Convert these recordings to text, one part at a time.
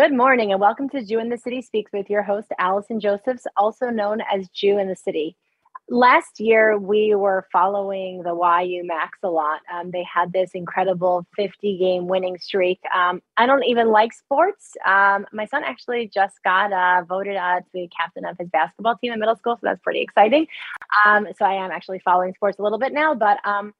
Good morning and welcome to Jew in the City Speaks with your host, Allison Josephs, also known as Jew in the City. Last year, we were following the YU Macs a lot. Um, they had this incredible 50 game winning streak. Um, I don't even like sports. Um, my son actually just got uh, voted uh, to be captain of his basketball team in middle school, so that's pretty exciting. Um, so I am actually following sports a little bit now, but um,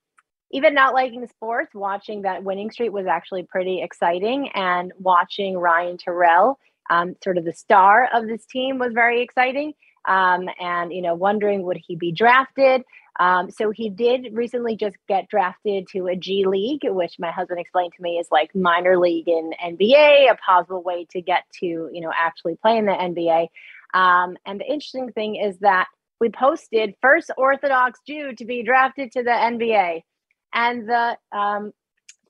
even not liking sports, watching that winning streak was actually pretty exciting. And watching Ryan Turell, um, sort of the star of this team, was very exciting. Um, and, you know, wondering would he be drafted? Um, so he did recently just get drafted to a G League, which my husband explained to me is like minor league in NBA, a possible way to get to, you know, actually play in the NBA. Um, and the interesting thing is that we posted first Orthodox Jew to be drafted to the NBA. And the um,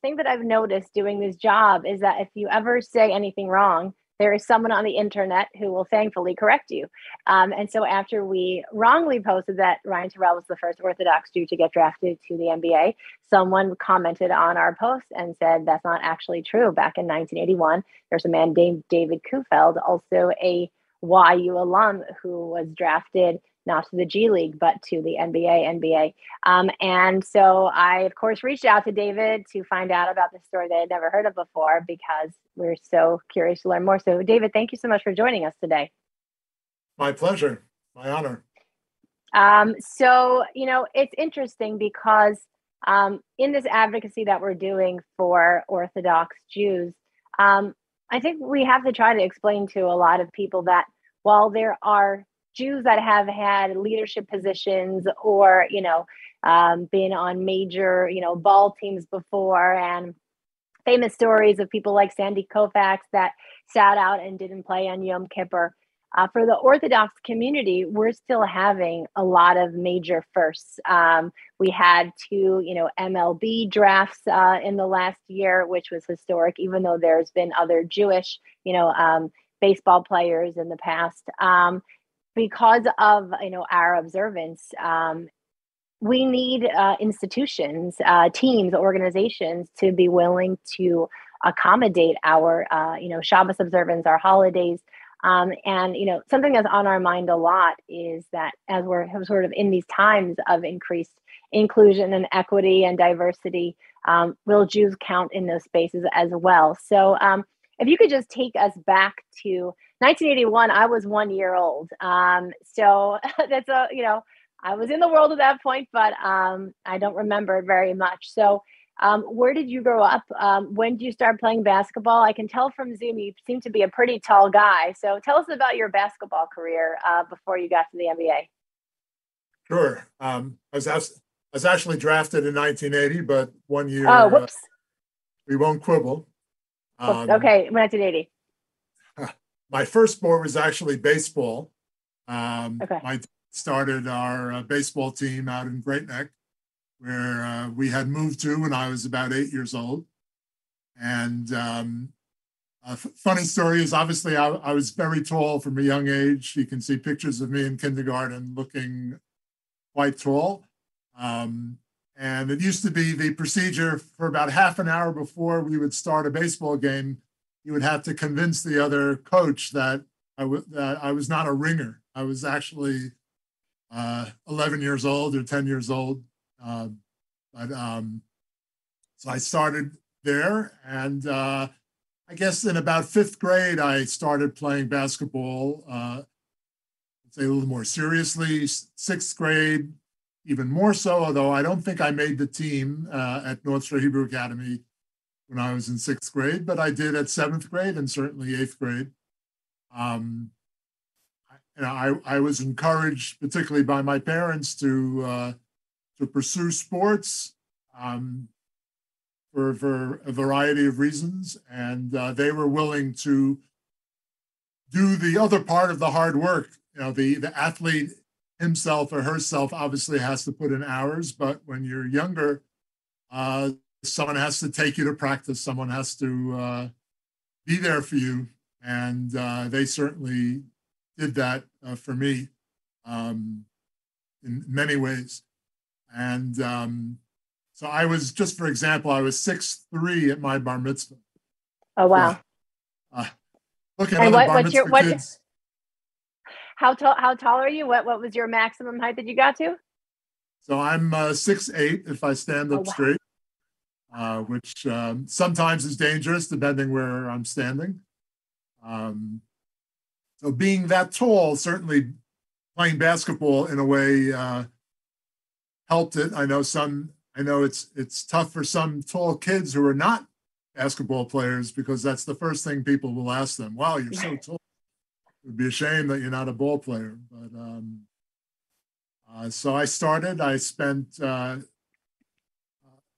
thing that I've noticed doing this job is that if you ever say anything wrong, there is someone on the internet who will thankfully correct you. Um, and so after we wrongly posted that Ryan Turell was the first Orthodox Jew to get drafted to the NBA, someone commented on our post and said that's not actually true. Back in 1981, there's a man named David Kufeld, also a YU alum, who was drafted not to the G League, but to the NBA, NBA. Um, and so I, of course, reached out to David to find out about this story that I'd never heard of before because we're so curious to learn more. So, David, thank you so much for joining us today. My pleasure. My honor. Um, so, you know, it's interesting because um, in this advocacy that we're doing for Orthodox Jews, um, I think we have to try to explain to a lot of people that while there are Jews that have had leadership positions or, you know, um, been on major, you know, ball teams before and famous stories of people like Sandy Koufax that sat out and didn't play on Yom Kippur. Uh, for the Orthodox community, we're still having a lot of major firsts. Um, we had two, you know, MLB drafts uh, in the last year, which was historic, even though there's been other Jewish, you know, um, baseball players in the past. Um, because of you know our observance um, we need uh, institutions uh, teams organizations to be willing to accommodate our uh, you know shabbos observance our holidays. Um, and you know something that's on our mind a lot is that as we're sort of in these times of increased inclusion and equity and diversity um, will jews count in those spaces as well? So um, if you could just take us back to 1981, I was one year old. Um, so that's a, you know, I was in the world at that point, but um, I don't remember it very much. So, um, where did you grow up? Um, when did you start playing basketball? I can tell from Zoom you seem to be a pretty tall guy. So, tell us about your basketball career uh, before you got to the NBA. Sure. Um, I was I was actually drafted in 1980, but one year. Oh, whoops. Uh, we won't quibble. Um, okay, 1980 my first sport was actually baseball. Um, okay. I started our uh, baseball team out in Great Neck, where uh, we had moved to when I was about eight years old. And um, a f- funny story is obviously I, I, was very tall from a young age. You can see pictures of me in kindergarten looking quite tall. Um, and it used to be the procedure for about half an hour before we would start a baseball game you would have to convince the other coach that I, w- that I was not a ringer. I was actually uh, 11 years old or 10 years old. Uh, but um, so I started there. And uh, I guess in about fifth grade, I started playing basketball, uh, say a little more seriously. Sixth grade, even more so, although I don't think I made the team uh, at North Shore Hebrew Academy when I was in sixth grade, but I did at seventh grade and certainly eighth grade. Um, I, I was encouraged, particularly by my parents, to uh, to pursue sports um, for for a variety of reasons, and uh, they were willing to do the other part of the hard work. You know, the the athlete himself or herself obviously has to put in hours, but when you're younger, uh, someone has to take you to practice someone has to uh, be there for you. And uh, they certainly did that uh, for me um, in many ways. And um, so i was just for example i was six three at my bar mitzvah. Oh wow. Uh, look at And what- what's garments your- what- kids. How tall? How tall are you? What What was your maximum height that you got to? So I'm uh, six eight if I stand Oh, up wow. straight, uh, which um, sometimes is dangerous depending where I'm standing. Um, so being that tall, certainly playing basketball in a way uh, helped it. I know some. I know it's it's tough for some tall kids who are not basketball players because that's the first thing people will ask them. Wow, you're so tall. It would be a shame that you're not a ball player, but. Um, uh, so I started. I spent uh,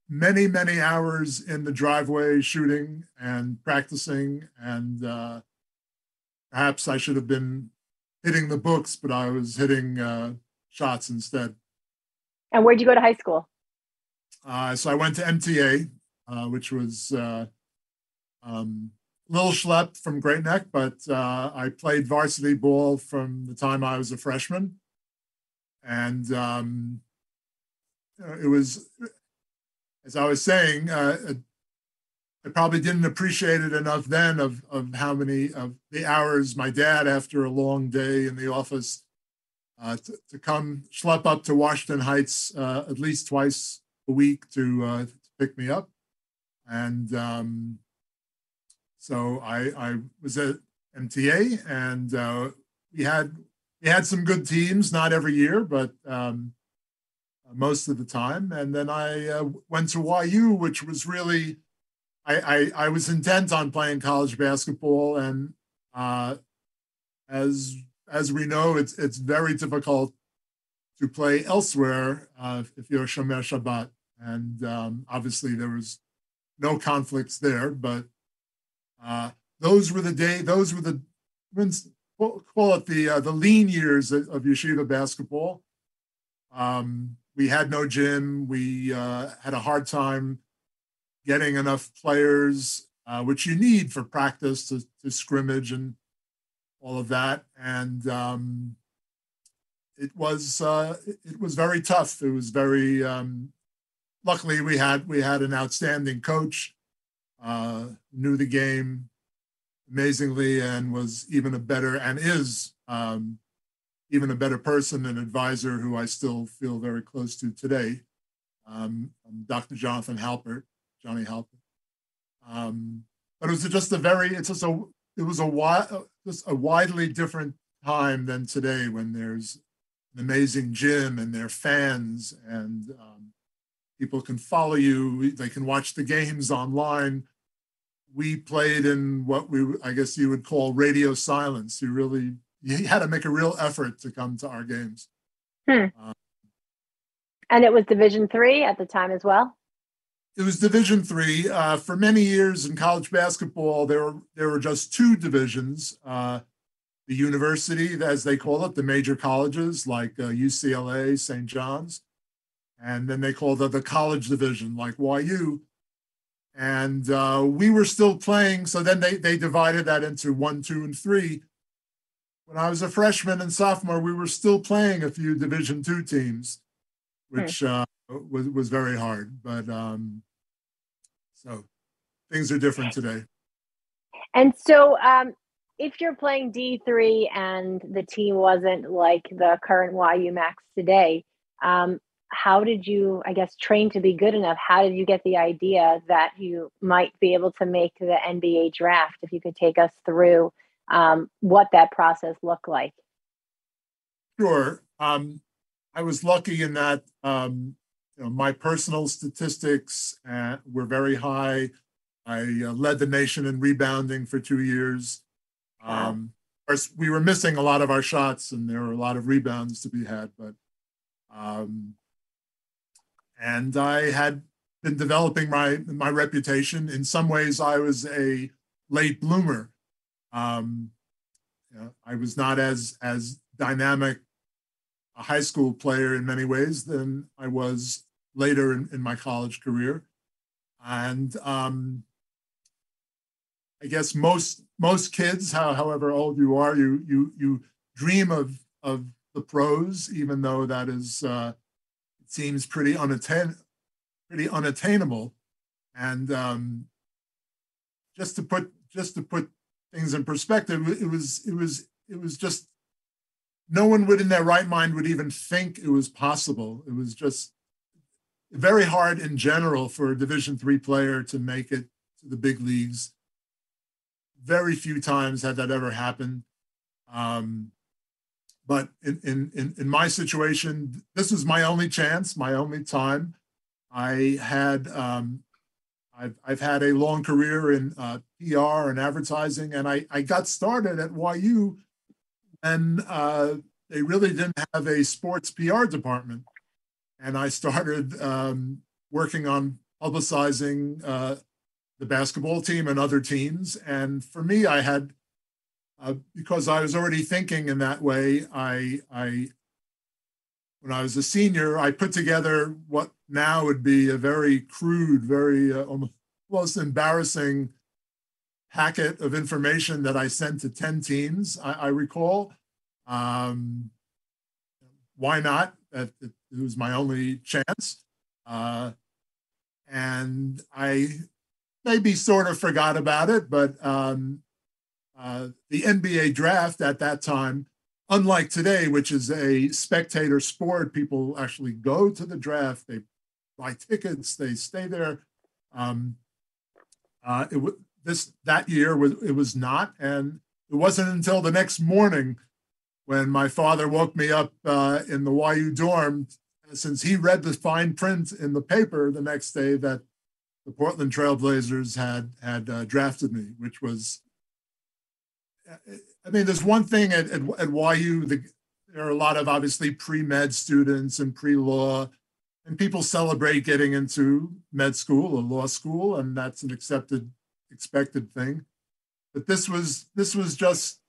many, many hours in the driveway shooting and practicing, and uh, perhaps I should have been hitting the books, but I was hitting uh, shots instead. And where'd you go to high school? Uh, so I went to MTA, uh, which was uh, um, little schlep from Great Neck, but uh, I played varsity ball from the time I was a freshman. And um, uh, it was, as I was saying, uh, I probably didn't appreciate it enough then of, of how many of the hours my dad, after a long day in the office, uh, to, to come schlep up to Washington Heights uh, at least twice a week to, uh, to pick me up. And um, so I, I was at MTA and uh, we had we had some good teams, not every year, but um, most of the time. And then I uh, went to YU, which was really I, I, I was intent on playing college basketball, and uh, as as we know, it's it's very difficult to play elsewhere uh, if you're Shomer Shabbat, and um, obviously there was no conflicts there. But uh, those were the day; those were the call it the uh, the lean years of, of yeshiva basketball. Um, we had no gym. We uh, had a hard time getting enough players, uh, which you need for practice to, to scrimmage and all of that. And um, it was uh, it was very tough. It was very. Um, luckily, we had we had an outstanding coach, uh, knew the game amazingly, and was even a better and is um, even a better person and advisor who I still feel very close to today. Um, Dr. Jonathan Halpert, Johnny Halpert. Um, but it was just a very, it's just a, it was a wide, just a widely different time than today when there's an amazing gym and there are fans and um, people can follow you. They can watch the games online. We played in what we, I guess you would call radio silence. You really, you had to make a real effort to come to our games. Hmm. Um, And it was Division three at the time as well. it was division three uh, for many years in college basketball there were there were just two divisions uh, the university as they call it the major colleges like uh, ucla st john's and then they called it the college division like yu and uh, we were still playing so then they, they divided that into one two and three when i was a freshman and sophomore we were still playing a few division two teams which uh, was was very hard. But um, so things are different today. And so, um, if you're playing D three and the team wasn't like the current YU Macs today, um, how did you, I guess, train to be good enough? How did you get the idea that you might be able to make the NBA draft? If you could take us through um, what that process looked like. Sure. Um, I was lucky in that um, you know, my personal statistics uh, were very high. I uh, led the nation in rebounding for two years. Um, of course, we were missing a lot of our shots, and there were a lot of rebounds to be had. But um, and I had been developing my my reputation. In some ways, I was a late bloomer. Um, you know, I was not as as dynamic a high school player in many ways than I was later in, in my college career. And um, I guess most most kids, how, however old you are, you you you dream of of the pros, even though that is uh, seems pretty unattain pretty unattainable. And um, just to put just to put things in perspective, it was it was it was just no one would in their right mind would even think it was possible. It was just very hard in general for a Division three player to make it to the big leagues. Very few times had that ever happened. Um, but in, in, in, my situation, this was my only chance, my only time. I had, um, I've, I've had a long career in uh, PR and advertising, and I, I got started at YU and uh, they really didn't have a sports PR department. And I started um, working on publicizing uh, the basketball team and other teams. And for me, I had uh, because I was already thinking in that way. I, I, when I was a senior, I put together what now would be a very crude, very uh, almost embarrassing packet of information that I sent to 10 teams, I, I recall. Um, why not? It, it, was my only chance. Uh, and I maybe sort of forgot about it, but um, uh, the NBA draft at that time, unlike today, which is a spectator sport, people actually go to the draft, they buy tickets, they stay there. Um, uh, it w- this that year was it was not, and it wasn't until the next morning when my father woke me up uh, in the YU dorm, since he read the fine print in the paper the next day that the Portland Trail Blazers had had uh, drafted me, which was I mean, there's one thing at, at, at YU, the, there are a lot of obviously pre-med students and pre-law, and people celebrate getting into med school or law school, and that's an accepted, expected thing. But this was this was just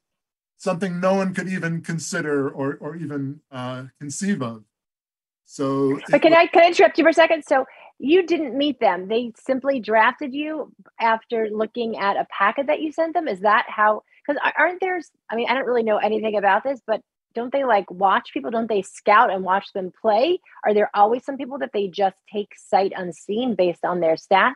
something no one could even consider or or even uh, conceive of. So, but can I can I interrupt you for a second? So you didn't meet them; they simply drafted you after looking at a packet that you sent them. Is that how? Because aren't there i mean i don't really know anything about this but don't they like watch people? Don't they scout and watch them play? Are there always some people that they just take sight unseen based on their stats?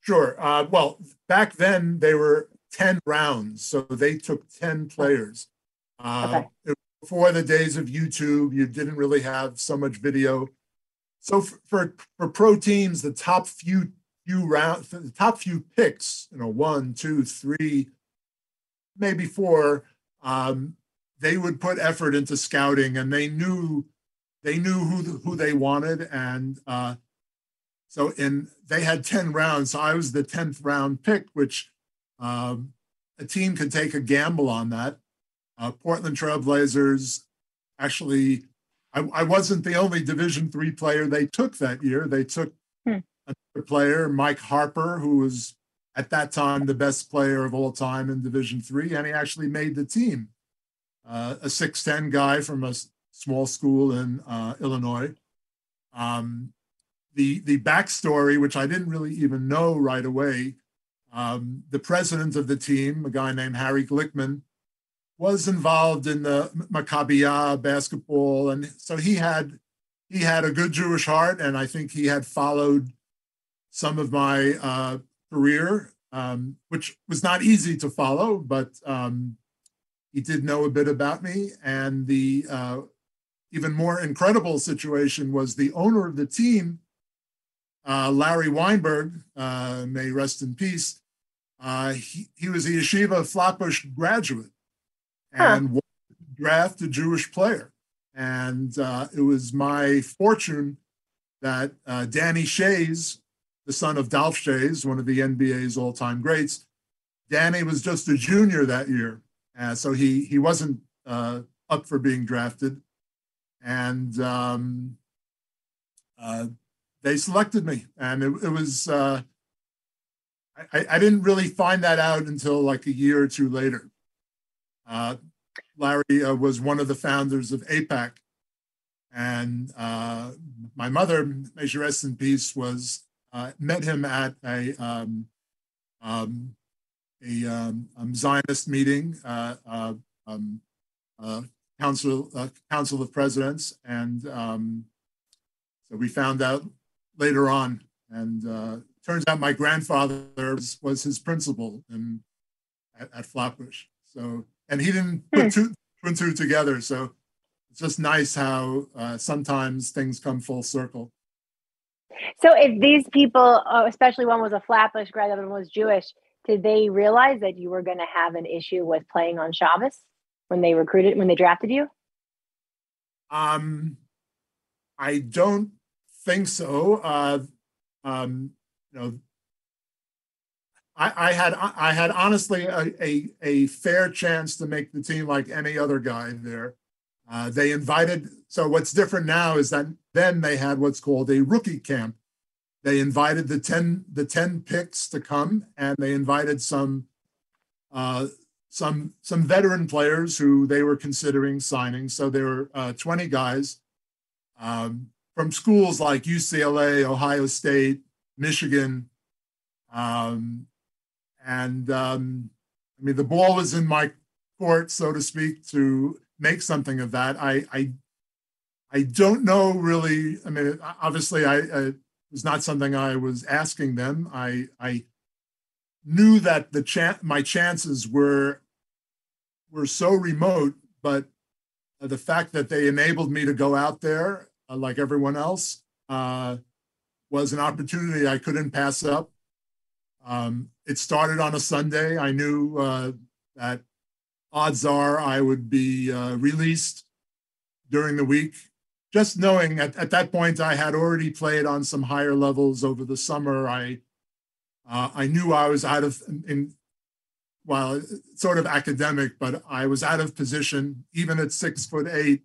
Sure uh, well back then they were 10 rounds so they took 10 players. Uh, okay. before the days of youtube you didn't really have so much video. So for, for, for pro teams the top few few round the top few picks you know one two three maybe four, um, they would put effort into scouting, and they knew they knew who who they wanted, and uh, so in they had ten rounds. So I was the tenth round pick, which um, a team could take a gamble on that. Uh, Portland Trail Blazers actually. I, I wasn't the only Division three player they took that year. They took hmm. another player, Mike Harper, who was at that time the best player of all time in Division three, and he actually made the team. Uh, a 6'10 guy from a small school in uh, Illinois. Um, the, the backstory, which I didn't really even know right away, um, the president of the team, a guy named Harry Glickman, was involved in the Maccabiah basketball, and so he had he had a good Jewish heart, and I think he had followed some of my uh, career, um, which was not easy to follow, but um, he did know a bit about me. And the uh, even more incredible situation was the owner of the team, uh, Larry Weinberg, uh, may rest in peace. Uh, he, he was a yeshiva Flatbush graduate and huh. draft a Jewish player. And uh, it was my fortune that uh, Danny Schayes, the son of Dolph Schayes, one of the NBA's all-time greats. Danny was just a junior that year, uh, so he he wasn't uh, up for being drafted, and um, uh, they selected me, and it, it was. Uh, I, I didn't really find that out until like a year or two later. Uh, Larry uh, was one of the founders of AIPAC, and my mother, may she rest in peace, was uh, met him at a um, um, a um, um Zionist meeting, uh, uh, um, uh, council uh, council of presidents, and um, so we found out later on. And uh, turns out my grandfather was, was his principal, and at, at Flatbush. So, and he didn't put two, two and two together. So it's just nice how uh, sometimes things come full circle. So if these people, uh, especially one was a Flatbush grad, the other one was Jewish, did they realize that you were going to have an issue with playing on Shabbos when they recruited, when they drafted you? Um, I don't think so. Uh, um, you know, I, I had I had honestly a, a, a fair chance to make the team like any other guy there. Uh, they invited. So what's different now is that then they had what's called a rookie camp. They invited the ten the ten picks to come, and they invited some uh, some some veteran players who they were considering signing. So there were uh, twenty guys um, from schools like UCLA, Ohio State, Michigan, um, and um, I mean the ball was in my court, so to speak, to make something of that. I I, I don't know really. I mean, obviously, I, I it was not something I was asking them. I I knew that the chan- my chances were were so remote, but the fact that they enabled me to go out there uh, like everyone else uh, was an opportunity I couldn't pass up. Um, it started on a Sunday. I knew uh, that odds are I would be uh, released during the week. Just knowing at, at that point I had already played on some higher levels over the summer. I uh, I knew I was out of in well, sort of academic, but I was out of position even at six foot eight.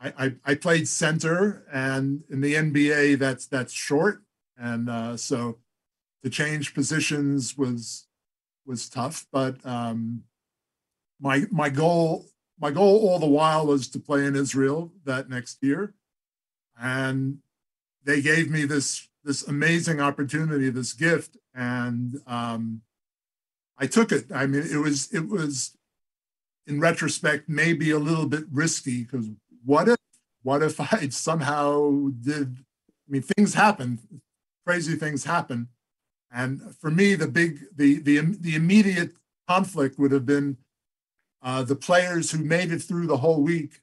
I, I, I played center, and in the NBA, that's that's short, and uh, so to change positions was was tough. But um, my my goal my goal all the while was to play in Israel that next year, and they gave me this this amazing opportunity, this gift, and um, I took it. I mean, it was it was in retrospect maybe a little bit risky because what if what if I somehow did? I mean, things happen, crazy things happen, and for me, the big the the the immediate conflict would have been uh, the players who made it through the whole week.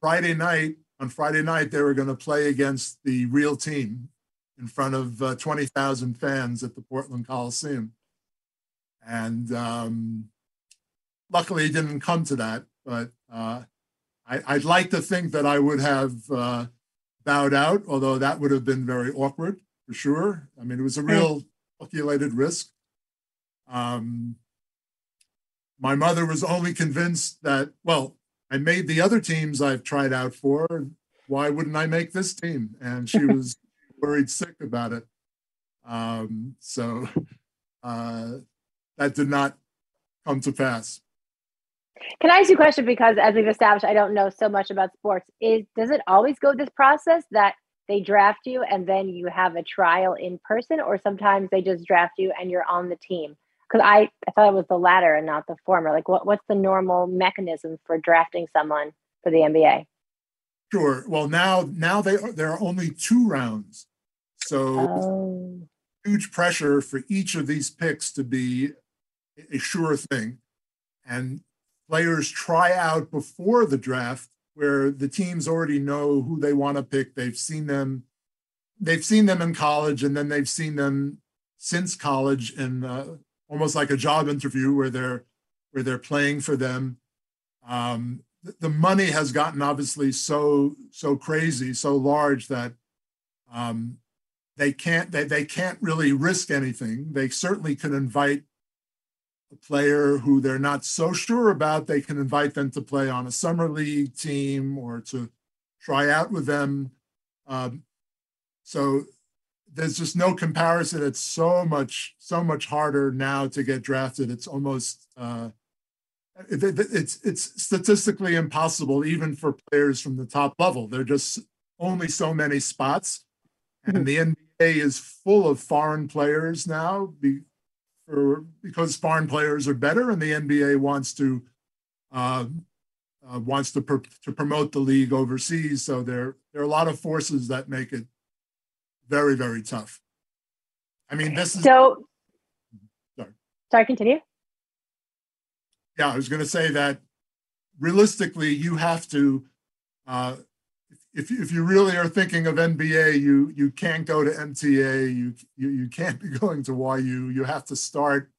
Friday night, on Friday night, they were going to play against the real team in front of uh, 20,000 fans at the Portland Coliseum. And um, luckily, it didn't come to that. But uh, I, would like to think that I would have uh, bowed out, although that would have been very awkward for sure. I mean, it was a real calculated risk. Um, my mother was only convinced that, well, I made the other teams I've tried out for. Why wouldn't I make this team? And she was worried sick about it. Um, so uh, that did not come to pass. Can I ask you a question? Because as we've established, I don't know so much about sports. Is does it always go this process that they draft you and then you have a trial in person, or sometimes they just draft you and you're on the team? Because I, I thought it was the latter and not the former. Like, what, what's the normal mechanism for drafting someone for the NBA? Sure. Well, now now they are, there are only two rounds, so oh. huge pressure for each of these picks to be a sure thing, and players try out before the draft where the teams already know who they want to pick. They've seen them, they've seen them in college, and then they've seen them since college in uh, almost like a job interview where they're where they're playing for them. Um, the money has gotten obviously so so crazy, so large that um, they can't they, they can't really risk anything. They certainly can invite a player who they're not so sure about, they can invite them to play on a summer league team or to try out with them. Um, so there's just no comparison. It's so much, so much harder now to get drafted. It's almost, uh, it, it, it's it's statistically impossible even for players from the top level. There are just only so many spots, and mm-hmm. the NBA is full of foreign players now Be, for because foreign players are better, and the NBA wants to uh, uh, wants to pr- to promote the league overseas. So there there are a lot of forces that make it very very tough. I mean, this is so. Sorry. Sorry. Continue. yeah, I was going to say that realistically, you have to, uh, if, if you really are thinking of NBA, you you can't go to MTA, you you, you can't be going to YU. You have to start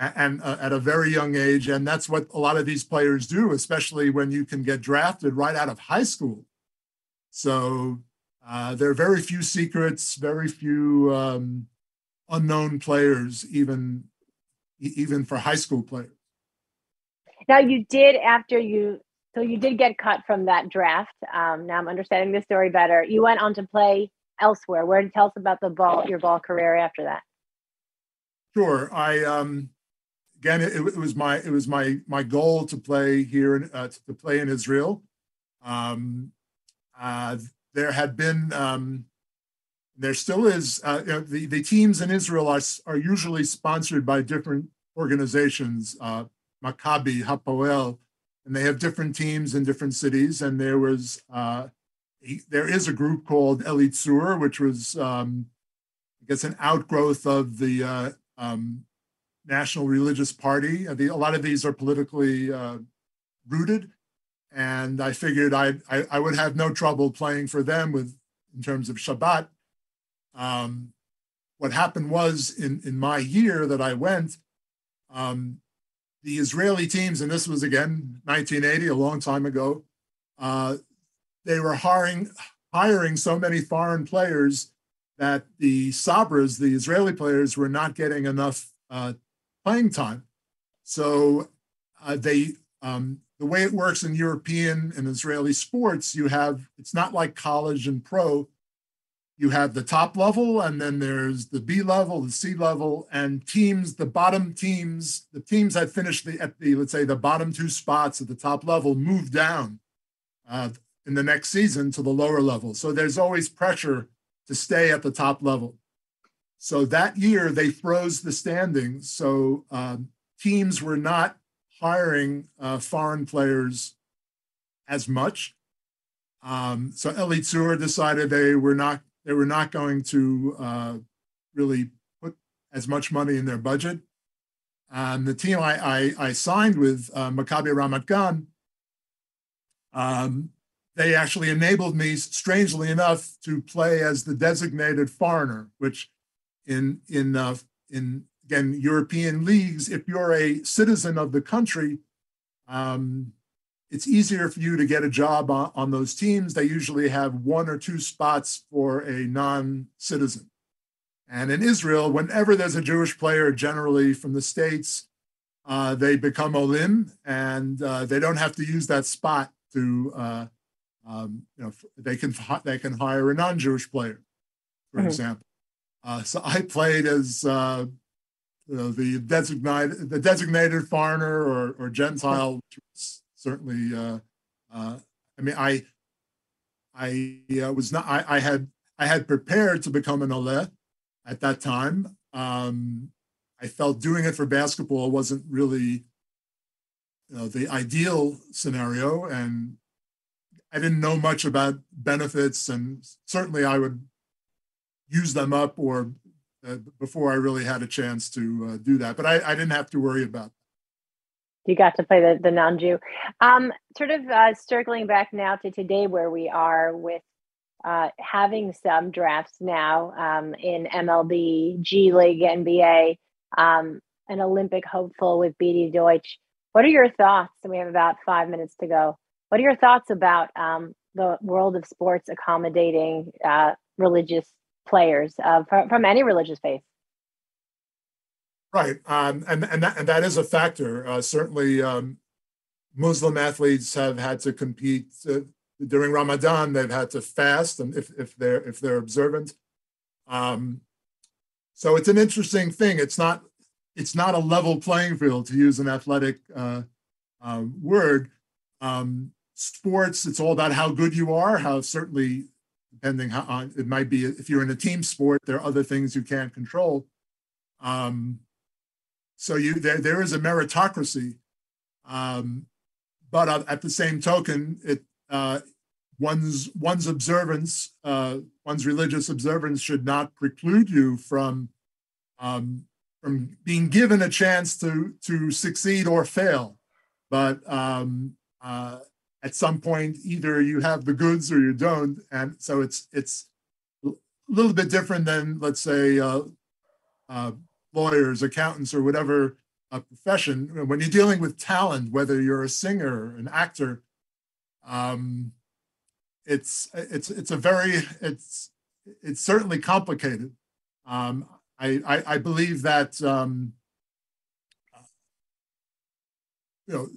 and uh, at a very young age, and that's what a lot of these players do, especially when you can get drafted right out of high school. So uh, there are very few secrets, very few um, unknown players, even even for high school players. Now you did after you so you did get cut from that draft. Um, now I'm understanding the story better. You went on to play elsewhere. Where tell us about the ball your ball career after that? Sure. I um, again it, it was my it was my my goal to play here in, uh, to play in Israel. Um, uh, there had been um, there still is uh, the the teams in Israel are are usually sponsored by different organizations. Uh, Maccabi, Hapoel, and they have different teams in different cities. And there was uh, there is a group called Elitzur, which was um, I guess an outgrowth of the uh, um, National Religious Party. A lot of these are politically uh, rooted, and I figured I, I, I would have no trouble playing for them with in terms of Shabbat. Um, what happened was in in my year that I went, um, the Israeli teams, and this was again 1980, a long time ago, uh, they were hiring hiring so many foreign players that the Sabras, the Israeli players, were not getting enough uh, playing time. So uh, they um, the way it works in European and Israeli sports, you have it's not like college and pro. You have the top level and then there's the b level the c level and teams the bottom teams the teams that finished the at the let's say the bottom two spots at the top level move down uh, in the next season to the lower level. So there's always pressure to stay at the top level. So that year they froze the standings. So um, teams were not hiring uh, foreign players as much um, so Elitzur decided they were not they were not going to uh, really put as much money in their budget. And the team I, I, I signed with, uh, Maccabi Ramat Gan, um, they actually enabled me, strangely enough, to play as the designated foreigner, which in in uh, in again European leagues, if you're a citizen of the country, um, it's easier for you to get a job on, on those teams. They usually have one or two spots for a non citizen. And in Israel, whenever there's a Jewish player, generally from the States, uh, they become Olim and uh, they don't have to use that spot to, uh, um, you know, they can, they can hire a non Jewish player, for mm-hmm. example. Uh, so I played as uh, you know, the designated, the designated foreigner or, or Gentile, certainly. Uh, uh, I mean, I I uh, was not. I, I had I had prepared to become an Oleh at that time. Um, I felt doing it for basketball wasn't really you know, the ideal scenario, and I didn't know much about benefits, and certainly I would use them up or uh, before I really had a chance to uh, do that. But I, I, didn't have to worry about you got to play the, the non-Jew. Um, sort of uh, circling back now to today, where we are with uh, having some drafts now um, in MLB, G League, NBA, um, an Olympic hopeful with Beatie Deutsch. What are your thoughts? And we have about five minutes to go. What are your thoughts about um, the world of sports accommodating uh, religious players uh, from, from any religious faith? Right, um, and and that, and that is a factor. Uh, certainly, um, Muslim athletes have had to compete uh, during Ramadan. They've had to fast, and if if they're if they're observant, um, so it's an interesting thing. It's not it's not a level playing field to use an athletic uh, uh word. Um, sports, it's all about how good you are. How certainly, depending on it might be, if you're in a team sport, there are other things you can't control. Um, so you there there is a meritocracy, um, but at the same token, it uh, one's one's observance, uh, one's religious observance should not preclude you from um, from being given a chance to to succeed or fail. But um, uh, at some point, either you have the goods or you don't, and so it's it's a little bit different than let's say uh, uh, lawyers, accountants, or whatever uh, profession. When you're dealing with talent, whether you're a singer, an actor, um, it's it's it's a very it's it's certainly complicated. Um, I, I, I believe that um, you know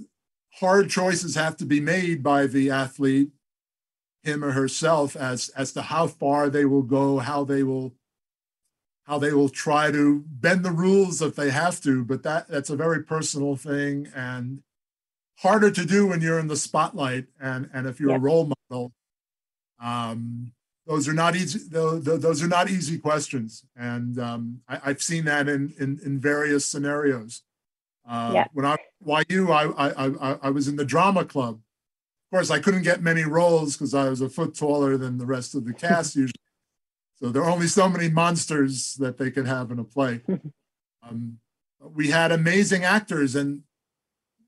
hard choices have to be made by the athlete, him or herself, as as to how far they will go, how they will how they will try to bend the rules if they have to. But that that's a very personal thing and harder to do when you're in the spotlight and and if you're yeah. a role model. Um, those are not easy. Those those are not easy questions, and um, I, have seen that in, in, in various scenarios. Uh, yeah. When I YU, I, I, I I was in the drama club. Of course, I couldn't get many roles because I was a foot taller than the rest of the cast usually. So there are only so many monsters that they could have in a play. Um, we had amazing actors, and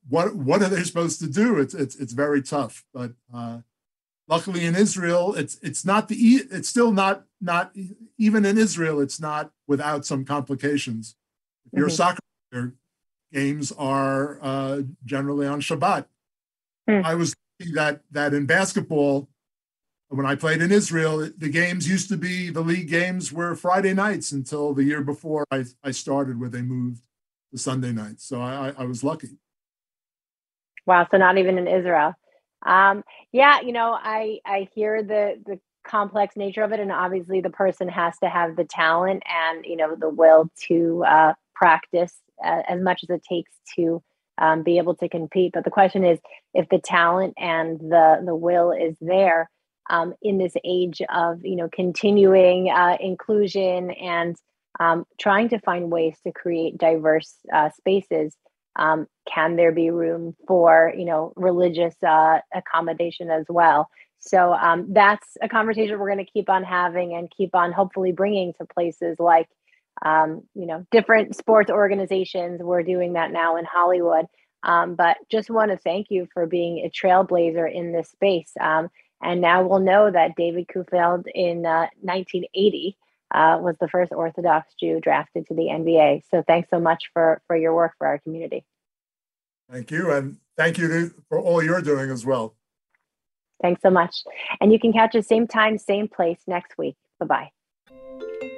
what what are they supposed to do? It's it's it's very tough. But uh, luckily in Israel, it's it's not the it's still not not even in Israel, it's not without some complications. If your mm-hmm. soccer player, games are uh, generally on Shabbat. Mm. I was that that in basketball, when I played in Israel, the games used to be the league games were Friday nights until the year before I, I started, where they moved to Sunday nights. So I, I was lucky. Wow! So not even in Israel. Um, yeah, you know, I I hear the the complex nature of it, and obviously the person has to have the talent and you know the will to uh, practice as much as it takes to um, be able to compete. But the question is, if the talent and the the will is there um, in this age of you know continuing uh, inclusion and um, trying to find ways to create diverse uh, spaces um, can there be room for you know religious uh, accommodation as well so um, that's a conversation we're going to keep on having and keep on hopefully bringing to places like um, you know different sports organizations we're doing that now in hollywood um, but just want to thank you for being a trailblazer in this space um, and now we'll know that david kufeld in uh, 1980 uh, was the first Orthodox Jew drafted to the NBA. So thanks so much for for your work for our community. Thank you, and thank you to, for all you're doing as well. Thanks so much. And you can catch us same time, same place next week. Bye bye.